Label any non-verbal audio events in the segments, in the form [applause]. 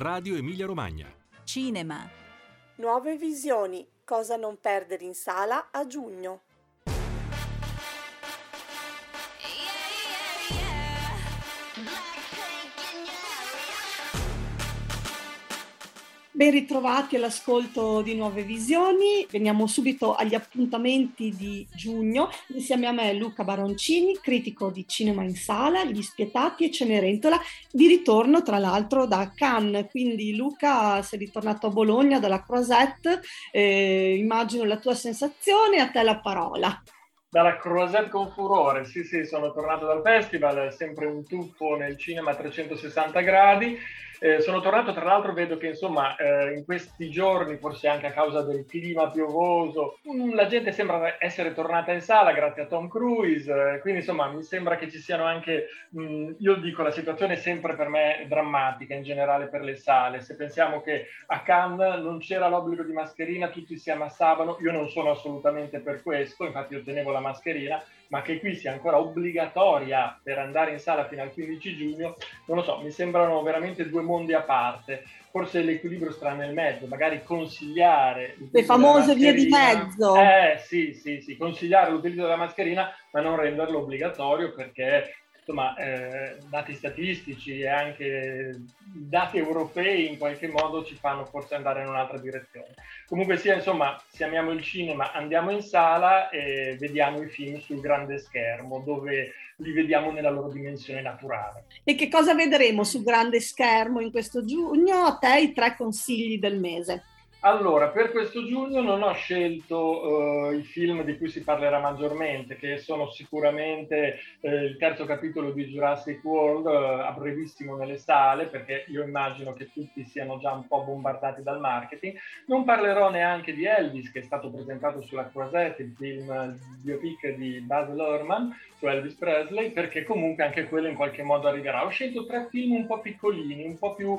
Radio Emilia Romagna. Cinema. Nuove visioni. Cosa non perdere in sala a giugno. Ben ritrovati all'ascolto di Nuove Visioni. Veniamo subito agli appuntamenti di giugno. Insieme a me Luca Baroncini, critico di Cinema in Sala, Gli Spietati e Cenerentola, di ritorno tra l'altro da Cannes. Quindi Luca sei ritornato a Bologna dalla Croisette, eh, immagino la tua sensazione, a te la parola. Dalla Croisette con furore, sì sì, sono tornato dal festival, sempre un tuffo nel cinema a 360 gradi. Eh, sono tornato, tra l'altro vedo che insomma eh, in questi giorni, forse anche a causa del clima piovoso, mh, la gente sembra essere tornata in sala grazie a Tom Cruise, eh, quindi insomma mi sembra che ci siano anche, mh, io dico la situazione è sempre per me drammatica in generale per le sale, se pensiamo che a Cannes non c'era l'obbligo di mascherina, tutti si ammassavano, io non sono assolutamente per questo, infatti io tenevo la mascherina, ma che qui sia ancora obbligatoria per andare in sala fino al 15 giugno, non lo so, mi sembrano veramente due mondi a parte. Forse l'equilibrio sta nel mezzo, magari consigliare... Le famose vie di mezzo. Eh sì, sì, sì, consigliare l'utilizzo della mascherina, ma non renderlo obbligatorio perché insomma, eh, dati statistici e anche dati europei in qualche modo ci fanno forse andare in un'altra direzione. Comunque sia, insomma, se amiamo il cinema, andiamo in sala e vediamo i film sul grande schermo, dove li vediamo nella loro dimensione naturale. E che cosa vedremo sul grande schermo in questo giugno? A te i tre consigli del mese. Allora, per questo giugno non ho scelto uh, i film di cui si parlerà maggiormente, che sono sicuramente uh, il terzo capitolo di Jurassic World, uh, a brevissimo nelle sale, perché io immagino che tutti siano già un po' bombardati dal marketing. Non parlerò neanche di Elvis, che è stato presentato sulla Croisette, il film biopic di Baz Luhrmann su Elvis Presley, perché comunque anche quello in qualche modo arriverà. Ho scelto tre film un po' piccolini, un po' più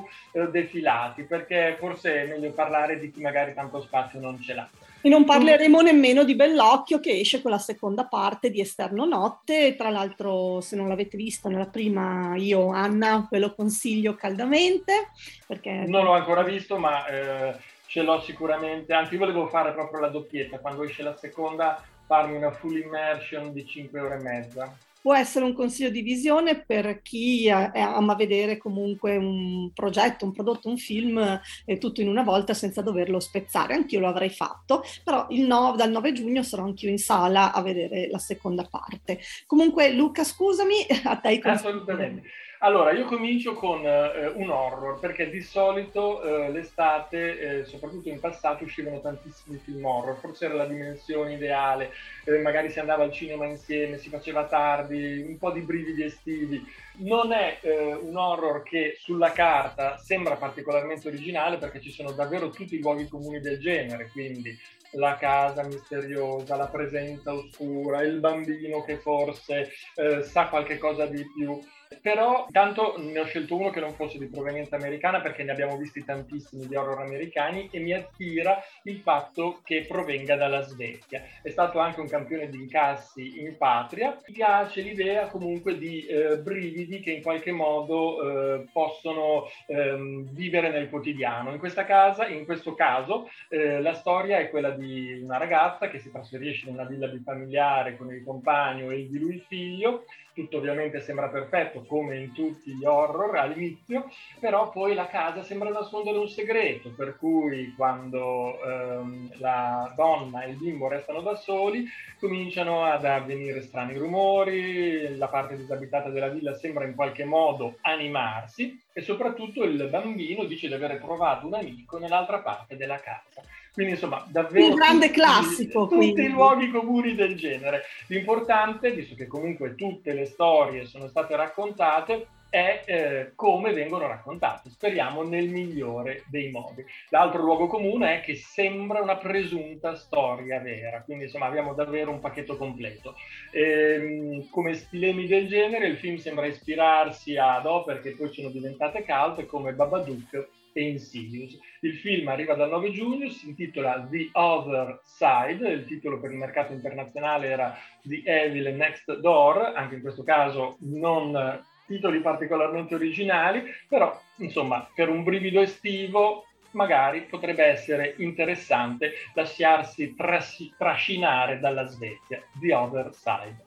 defilati, perché forse è meglio parlare di chi magari tanto spazio non ce l'ha. E non parleremo nemmeno di Bellocchio che esce con la seconda parte di Esterno Notte. Tra l'altro, se non l'avete visto nella prima, io, Anna, ve lo consiglio caldamente. Perché... Non l'ho ancora visto, ma eh, ce l'ho sicuramente. Anzi, volevo fare proprio la doppietta. Quando esce la seconda, farmi una full immersion di 5 ore e mezza può essere un consiglio di visione per chi ama vedere comunque un progetto, un prodotto, un film eh, tutto in una volta senza doverlo spezzare. Anch'io lo avrei fatto, però no, dal 9 giugno sarò anch'io in sala a vedere la seconda parte. Comunque Luca, scusami, [laughs] a te i consigli. Assolutamente. Allora, io comincio con eh, un horror, perché di solito eh, l'estate, eh, soprattutto in passato, uscivano tantissimi film horror, forse era la dimensione ideale, eh, magari si andava al cinema insieme, si faceva tardi, un po' di brividi estivi. Non è eh, un horror che sulla carta sembra particolarmente originale, perché ci sono davvero tutti i luoghi comuni del genere, quindi la casa misteriosa, la presenza oscura, il bambino che forse eh, sa qualche cosa di più. Però tanto ne ho scelto uno che non fosse di provenienza americana perché ne abbiamo visti tantissimi di horror americani e mi attira il fatto che provenga dalla Svezia. È stato anche un campione di incassi in patria. Mi piace l'idea comunque di eh, brividi che in qualche modo eh, possono ehm, vivere nel quotidiano. In questa casa, in questo caso, eh, la storia è quella di una ragazza che si trasferisce in una villa bifamiliare con il compagno e di lui il figlio tutto ovviamente sembra perfetto come in tutti gli horror all'inizio, però poi la casa sembra nascondere un segreto, per cui quando ehm, la donna e il bimbo restano da soli cominciano ad avvenire strani rumori, la parte disabitata della villa sembra in qualche modo animarsi e soprattutto il bambino dice di aver trovato un amico nell'altra parte della casa. Quindi insomma, davvero... Un grande tutti, classico. Tutti quindi. i luoghi comuni del genere. L'importante, visto che comunque tutte le storie sono state raccontate, è eh, come vengono raccontate, speriamo nel migliore dei modi. L'altro luogo comune è che sembra una presunta storia vera, quindi insomma abbiamo davvero un pacchetto completo. E, ehm, come stilemi del genere il film sembra ispirarsi ad opere che poi sono diventate cult come Babadook e Insidious. Il film arriva dal 9 giugno, si intitola The Other Side, il titolo per il mercato internazionale era The Evil Next Door, anche in questo caso non titoli particolarmente originali, però insomma per un brivido estivo magari potrebbe essere interessante lasciarsi tras- trascinare dalla Svezia, The Other Side.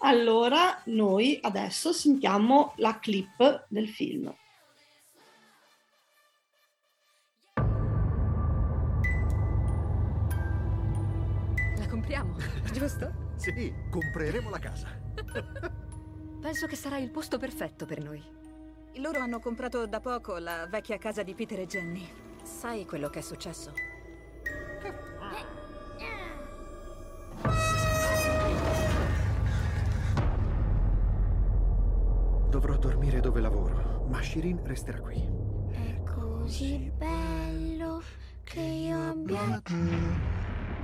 Allora noi adesso sentiamo la clip del film. Compriamo, [laughs] giusto? Sì, compreremo la casa. Penso che sarà il posto perfetto per noi. Loro hanno comprato da poco la vecchia casa di Peter e Jenny. Sai quello che è successo? Dovrò dormire dove lavoro, ma Shirin resterà qui. È così bello che io abbia...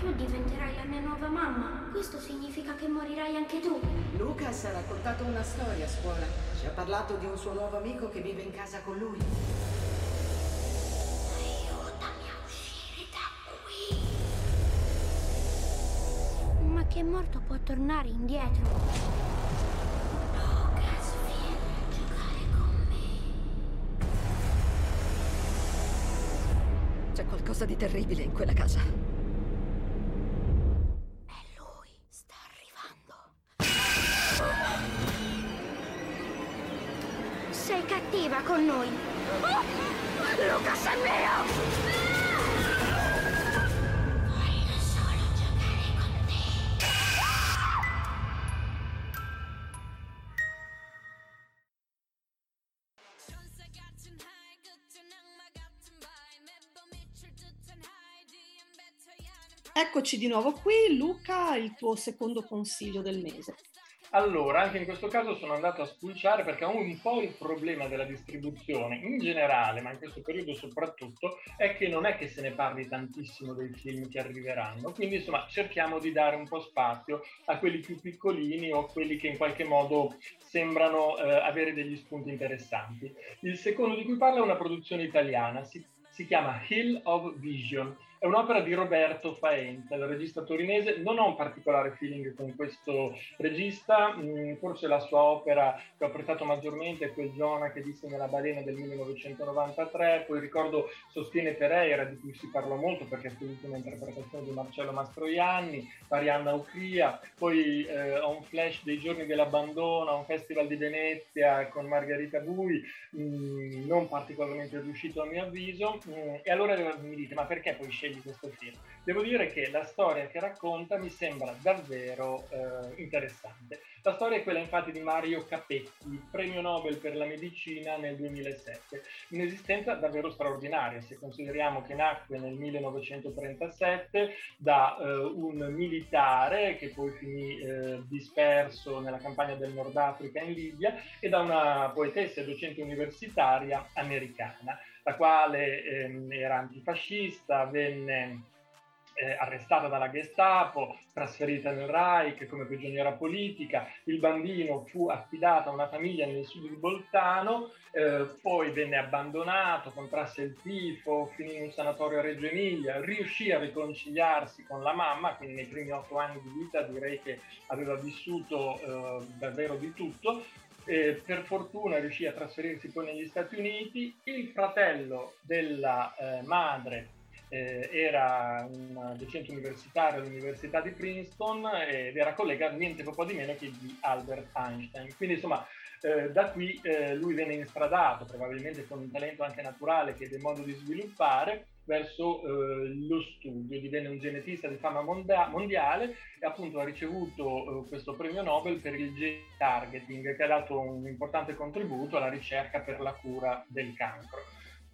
Tu diventerai la mia nuova mamma. Questo significa che morirai anche tu. Lucas ha raccontato una storia a scuola. Ci ha parlato di un suo nuovo amico che vive in casa con lui. Aiutami a uscire da qui. Ma chi è morto può tornare indietro. Lucas, vieni a giocare con me. C'è qualcosa di terribile in quella casa. Con noi. Lucas è mio! Voglio solo giocare con te. Eccoci di nuovo qui, Luca, il tuo secondo consiglio del mese. Allora, anche in questo caso sono andato a spulciare perché un po' il problema della distribuzione. In generale, ma in questo periodo soprattutto, è che non è che se ne parli tantissimo dei film che arriveranno, quindi insomma cerchiamo di dare un po' spazio a quelli più piccolini o a quelli che in qualche modo sembrano eh, avere degli spunti interessanti. Il secondo di cui parlo è una produzione italiana, si, si chiama Hill of Vision è un'opera di Roberto Faenza, il regista torinese. Non ho un particolare feeling con questo regista, mm, forse la sua opera che ho apprezzato maggiormente è quel Giona che disse nella balena del 1993, poi ricordo Sostiene Pereira, di cui si parlò molto perché fu l'ultima interpretazione di Marcello Mastroianni, Marianna Ucria, poi eh, ho un flash dei giorni dell'abbandono, un festival di Venezia con Margherita Bui, mh, non particolarmente riuscito a mio avviso, mh, e allora mi dite ma perché poi scegli di questo film. Devo dire che la storia che racconta mi sembra davvero eh, interessante. La storia è quella infatti di Mario Capetti, premio Nobel per la medicina nel 2007. Un'esistenza davvero straordinaria se consideriamo che nacque nel 1937 da eh, un militare che poi finì eh, disperso nella campagna del Nord Africa in Libia e da una poetessa e docente universitaria americana la quale ehm, era antifascista, venne eh, arrestata dalla Gestapo, trasferita nel Reich come prigioniera politica, il bambino fu affidato a una famiglia nel sud di Bolzano, eh, poi venne abbandonato, contrasse il tifo, finì in un sanatorio a Reggio Emilia, riuscì a riconciliarsi con la mamma, quindi nei primi otto anni di vita direi che aveva vissuto eh, davvero di tutto, eh, per fortuna riuscì a trasferirsi poi negli Stati Uniti. Il fratello della eh, madre eh, era un docente universitario all'Università di Princeton ed era collega niente po' di meno che di Albert Einstein. Quindi insomma eh, da qui eh, lui venne instradato, probabilmente con un talento anche naturale che ebbe modo di sviluppare, verso eh, lo studio, divenne un genetista di fama monda- mondiale e appunto ha ricevuto eh, questo premio Nobel per il gene targeting che ha dato un importante contributo alla ricerca per la cura del cancro.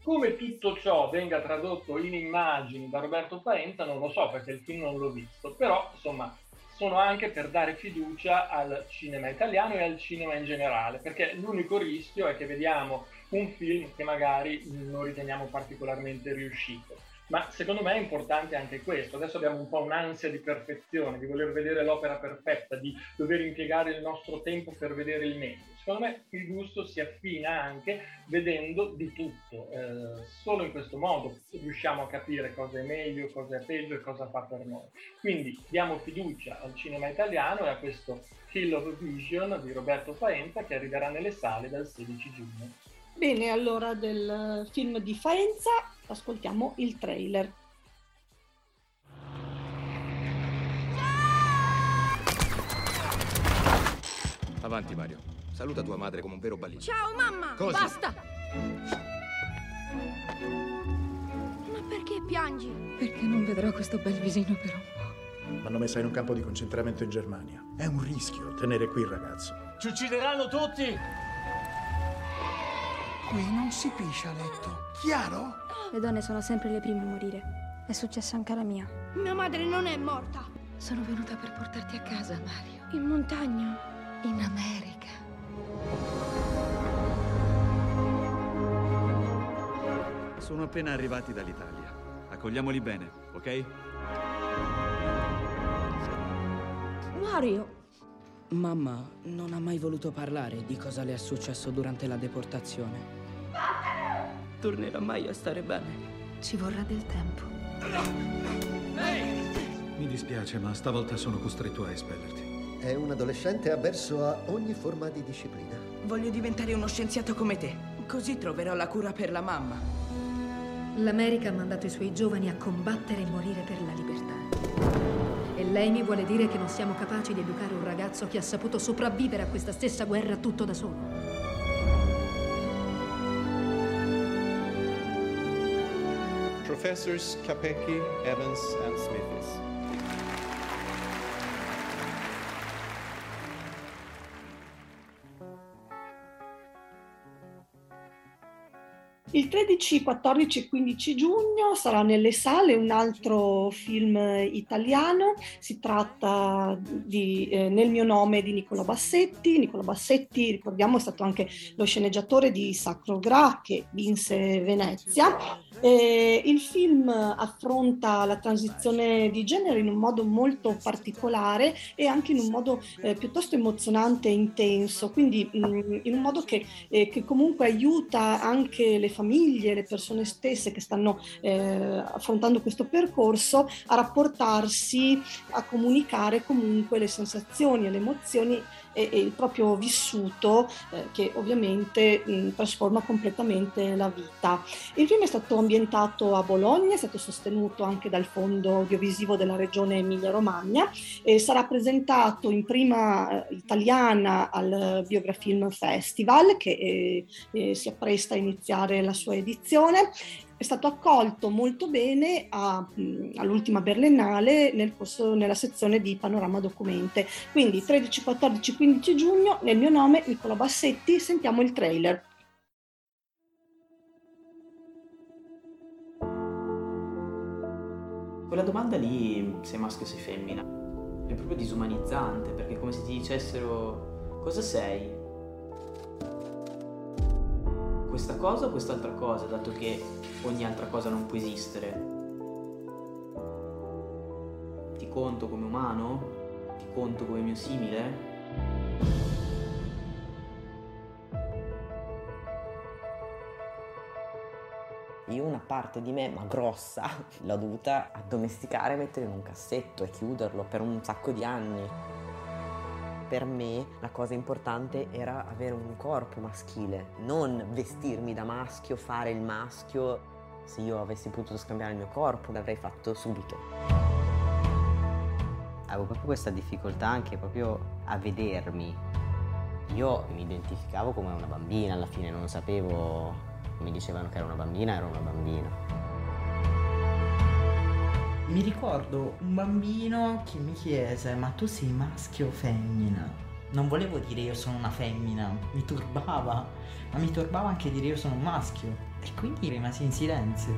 Come tutto ciò venga tradotto in immagini da Roberto Paenta non lo so perché il film non l'ho visto, però insomma sono anche per dare fiducia al cinema italiano e al cinema in generale, perché l'unico rischio è che vediamo un film che magari non riteniamo particolarmente riuscito. ma secondo me è importante anche questo. Adesso abbiamo un po' un'ansia di perfezione, di voler vedere l'opera perfetta, di dover impiegare il nostro tempo per vedere il meglio. Secondo me il gusto si affina anche vedendo di tutto. Eh, solo in questo modo riusciamo a capire cosa è meglio, cosa è peggio e cosa fa per noi. Quindi diamo fiducia al cinema italiano e a questo Kill of Vision di Roberto Faenza che arriverà nelle sale dal 16 giugno. Bene, allora del film di Faenza ascoltiamo il trailer. Avanti Mario, saluta tua madre come un vero bambino. Ciao mamma! Cosa? Basta! Ma perché piangi? Perché non vedrò questo bel visino per un po'. L'hanno messa in un campo di concentramento in Germania. È un rischio tenere qui il ragazzo. Ci uccideranno tutti! Qui non si piscia a letto. Chiaro? Le donne sono sempre le prime a morire. È successo anche alla mia. Mia madre non è morta. Sono venuta per portarti a casa, Mario. In montagna. In America. Sono appena arrivati dall'Italia. Accogliamoli bene, ok? Mario! Mamma non ha mai voluto parlare di cosa le è successo durante la deportazione. Tornerà mai a stare bene? Ci vorrà del tempo. Mi dispiace, ma stavolta sono costretto a espellerti. È un adolescente avverso a ogni forma di disciplina. Voglio diventare uno scienziato come te. Così troverò la cura per la mamma. L'America ha mandato i suoi giovani a combattere e morire per la libertà. E lei mi vuole dire che non siamo capaci di educare un ragazzo che ha saputo sopravvivere a questa stessa guerra tutto da solo. Professors Capecchi, Evans, and Smithis. Il 13, 14 e 15 giugno sarà nelle sale un altro film italiano, si tratta di eh, Nel mio nome di Nicola Bassetti. Nicola Bassetti, ricordiamo, è stato anche lo sceneggiatore di Sacro Gra che vinse Venezia. Eh, il film affronta la transizione di genere in un modo molto particolare e anche in un modo eh, piuttosto emozionante e intenso, quindi mh, in un modo che, eh, che comunque aiuta anche le famiglie, le persone stesse che stanno eh, affrontando questo percorso a rapportarsi, a comunicare comunque le sensazioni e le emozioni e, e il proprio vissuto eh, che ovviamente mh, trasforma completamente la vita. Il film è stato ambientato a Bologna, è stato sostenuto anche dal Fondo Audiovisivo della Regione Emilia-Romagna e sarà presentato in prima eh, italiana al Biografilm Festival che eh, eh, si appresta a iniziare la sua edizione è stato accolto molto bene a, all'ultima Berlinale nel corso, nella sezione di Panorama Documente. Quindi 13, 14, 15 giugno, nel mio nome Nicola Bassetti, sentiamo il trailer. Quella domanda lì, sei maschio o sei femmina, è proprio disumanizzante perché è come se ti dicessero cosa sei? Questa cosa o quest'altra cosa, dato che ogni altra cosa non può esistere? Ti conto come umano? Ti conto come mio simile? Io una parte di me, ma grossa, l'ho dovuta addomesticare e mettere in un cassetto e chiuderlo per un sacco di anni. Per me la cosa importante era avere un corpo maschile, non vestirmi da maschio, fare il maschio. Se io avessi potuto scambiare il mio corpo l'avrei fatto subito. Avevo proprio questa difficoltà anche proprio a vedermi. Io mi identificavo come una bambina, alla fine non sapevo mi dicevano che ero una bambina, ero una bambina. Mi ricordo un bambino che mi chiese ma tu sei maschio o femmina? Non volevo dire io sono una femmina, mi turbava, ma mi turbava anche dire io sono un maschio e quindi rimasi in silenzio.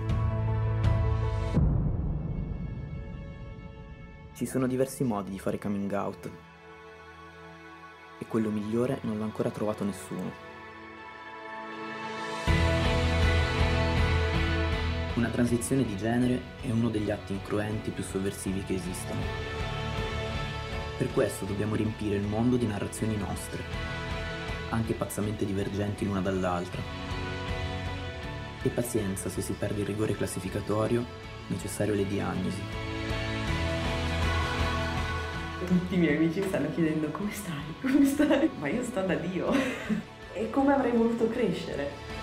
Ci sono diversi modi di fare coming out e quello migliore non l'ha ancora trovato nessuno. Una transizione di genere è uno degli atti incruenti più sovversivi che esistano. Per questo dobbiamo riempire il mondo di narrazioni nostre, anche pazzamente divergenti l'una dall'altra. E pazienza se si perde il rigore classificatorio necessario alle diagnosi. Tutti i miei amici mi stanno chiedendo come stai, come stai? Ma io sto da Dio. e come avrei voluto crescere?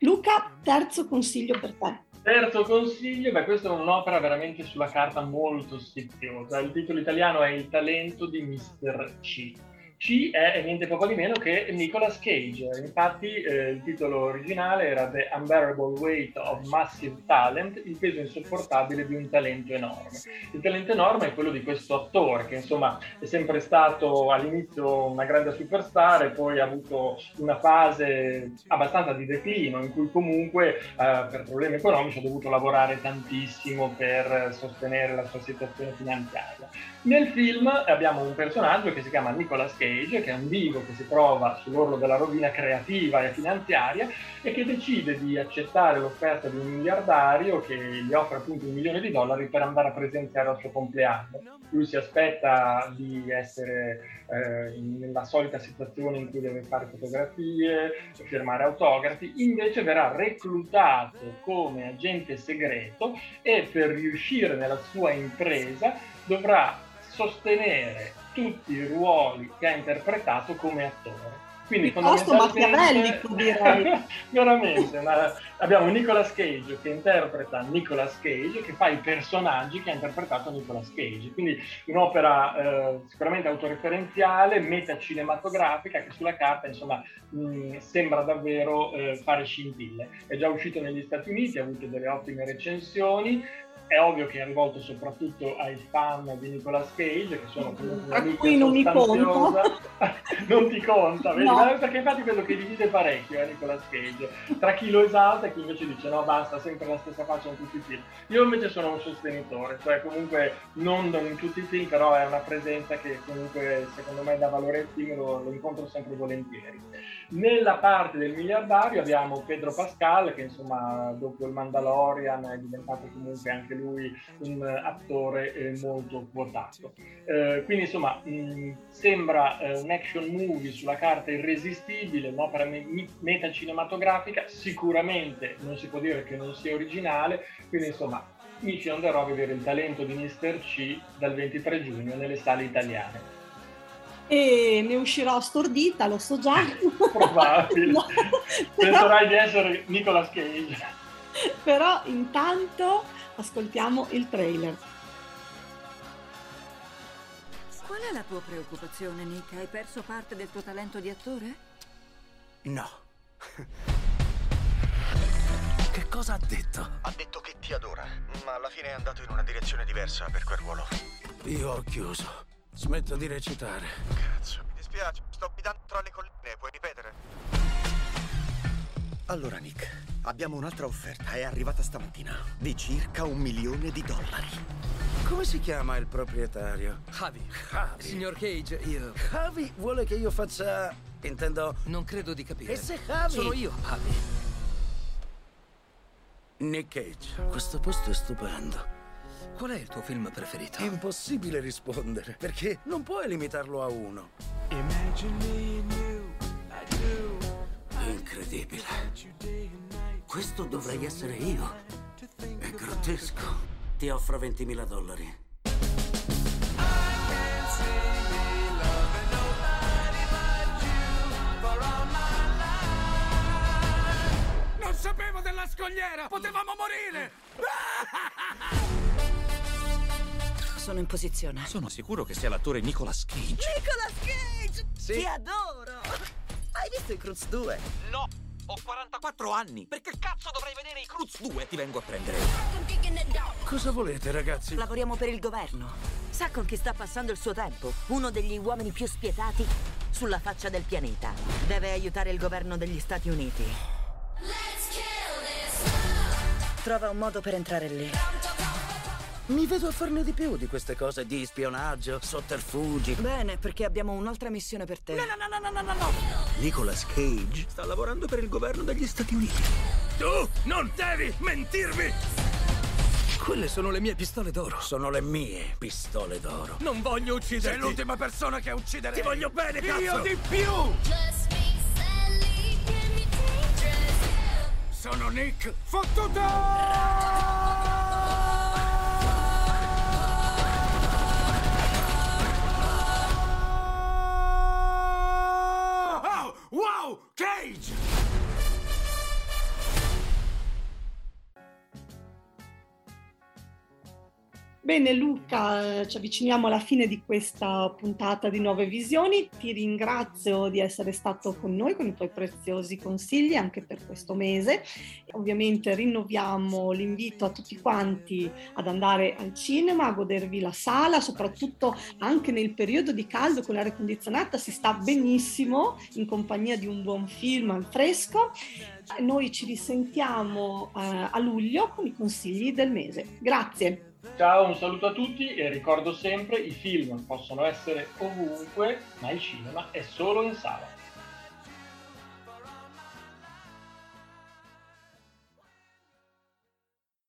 Luca, terzo consiglio per te. Terzo consiglio, beh, questa è un'opera veramente sulla carta molto sfiziosa. Il titolo italiano è Il talento di Mr. C. C è niente poco di meno che Nicolas Cage. Infatti eh, il titolo originale era The Unbearable Weight of Massive Talent, il peso insopportabile di un talento enorme. Il talento enorme è quello di questo attore che insomma è sempre stato all'inizio una grande superstar e poi ha avuto una fase abbastanza di declino in cui comunque eh, per problemi economici ha dovuto lavorare tantissimo per sostenere la sua situazione finanziaria. Nel film abbiamo un personaggio che si chiama Nicolas Cage, che è un vivo che si trova sull'orlo della rovina creativa e finanziaria e che decide di accettare l'offerta di un miliardario che gli offre appunto un milione di dollari per andare a presenziare al suo compleanno. Lui si aspetta di essere eh, nella solita situazione in cui deve fare fotografie, firmare autografi, invece verrà reclutato come agente segreto e per riuscire nella sua impresa dovrà sostenere tutti i ruoli che ha interpretato come attore. Quindi Piuttosto machiavellico direi. [laughs] Veramente, una... abbiamo Nicolas Cage che interpreta Nicolas Cage, che fa i personaggi che ha interpretato Nicolas Cage. Quindi un'opera eh, sicuramente autoreferenziale, metacinematografica, che sulla carta insomma mh, sembra davvero eh, fare scintille. È già uscito negli Stati Uniti, ha avuto delle ottime recensioni, è ovvio che è rivolto soprattutto ai fan di Nicolas Cage, che sono comunque a cui non mi conta. [laughs] non ti conta, vedi? No. Perché infatti vedo che divide parecchio eh, Nicolas Cage, tra chi lo esalta e chi invece dice no basta, sempre la stessa faccia in tutti i film. Io invece sono un sostenitore, cioè comunque non in tutti i film, però è una presenza che comunque secondo me dà valore al film, lo, lo incontro sempre volentieri. Nella parte del miliardario abbiamo Pedro Pascal, che insomma dopo il Mandalorian è diventato comunque anche lui un attore eh, molto quotato. Eh, quindi insomma mh, sembra eh, un action movie sulla carta irresistibile, un'opera me- metacinematografica, sicuramente non si può dire che non sia originale, quindi insomma mi ci andrò a vedere il talento di Mr. C dal 23 giugno nelle sale italiane. E ne uscirò stordita, lo so già. [laughs] Probabile. [laughs] No, Penserai di essere Nicolas Cage. Però intanto ascoltiamo il trailer. Qual è la tua preoccupazione, Nick? Hai perso parte del tuo talento di attore? No. [laughs] Che cosa ha detto? Ha detto che ti adora, ma alla fine è andato in una direzione diversa per quel ruolo. Io ho chiuso. Smetto di recitare. Cazzo, mi dispiace, sto abitando tra le colline, puoi ripetere? Allora, Nick, abbiamo un'altra offerta, è arrivata stamattina, di circa un milione di dollari. Come si chiama il proprietario? Javi. Javi. Signor Cage, io... Javi vuole che io faccia... Intendo... Non credo di capire. E se Javi... Sono io, Javi. Nick Cage, questo posto è stupendo. Qual è il tuo film preferito? È impossibile rispondere, perché non puoi limitarlo a uno. Incredibile. Questo dovrei essere io. È grottesco. Ti offro 20.000 dollari. Non sapevo della scogliera! Potevamo morire! [laughs] Sono in posizione. Sono sicuro che sia l'attore Nicolas Cage. Nicolas Cage! Sì. Ti adoro! Hai visto i Cruz 2? No! Ho 44 anni! Perché cazzo dovrei vedere i Cruz 2? Ti vengo a prendere. Cosa volete, ragazzi? Lavoriamo per il governo. Sa con chi sta passando il suo tempo? Uno degli uomini più spietati sulla faccia del pianeta. Deve aiutare il governo degli Stati Uniti. Let's kill this. Trova un modo per entrare lì. Mi vedo a farne di più di queste cose di spionaggio, sotterfugi. Bene, perché abbiamo un'altra missione per te. No, no, no, no, no, no, no! Nicolas Cage sta lavorando per il governo degli Stati Uniti. Tu non devi mentirmi! Quelle sono le mie pistole d'oro. Sono le mie pistole d'oro. Non voglio ucciderti! Sei l'ultima persona che ucciderei. Ti voglio bene, cazzo! Io di più! Sono Nick Fottuto! Bene Luca, ci avviciniamo alla fine di questa puntata di Nuove Visioni. Ti ringrazio di essere stato con noi con i tuoi preziosi consigli anche per questo mese. Ovviamente rinnoviamo l'invito a tutti quanti ad andare al cinema, a godervi la sala, soprattutto anche nel periodo di caldo con l'aria condizionata si sta benissimo in compagnia di un buon film al fresco. Noi ci risentiamo eh, a luglio con i consigli del mese. Grazie. Ciao, un saluto a tutti e ricordo sempre i film possono essere ovunque, ma il cinema è solo in sala.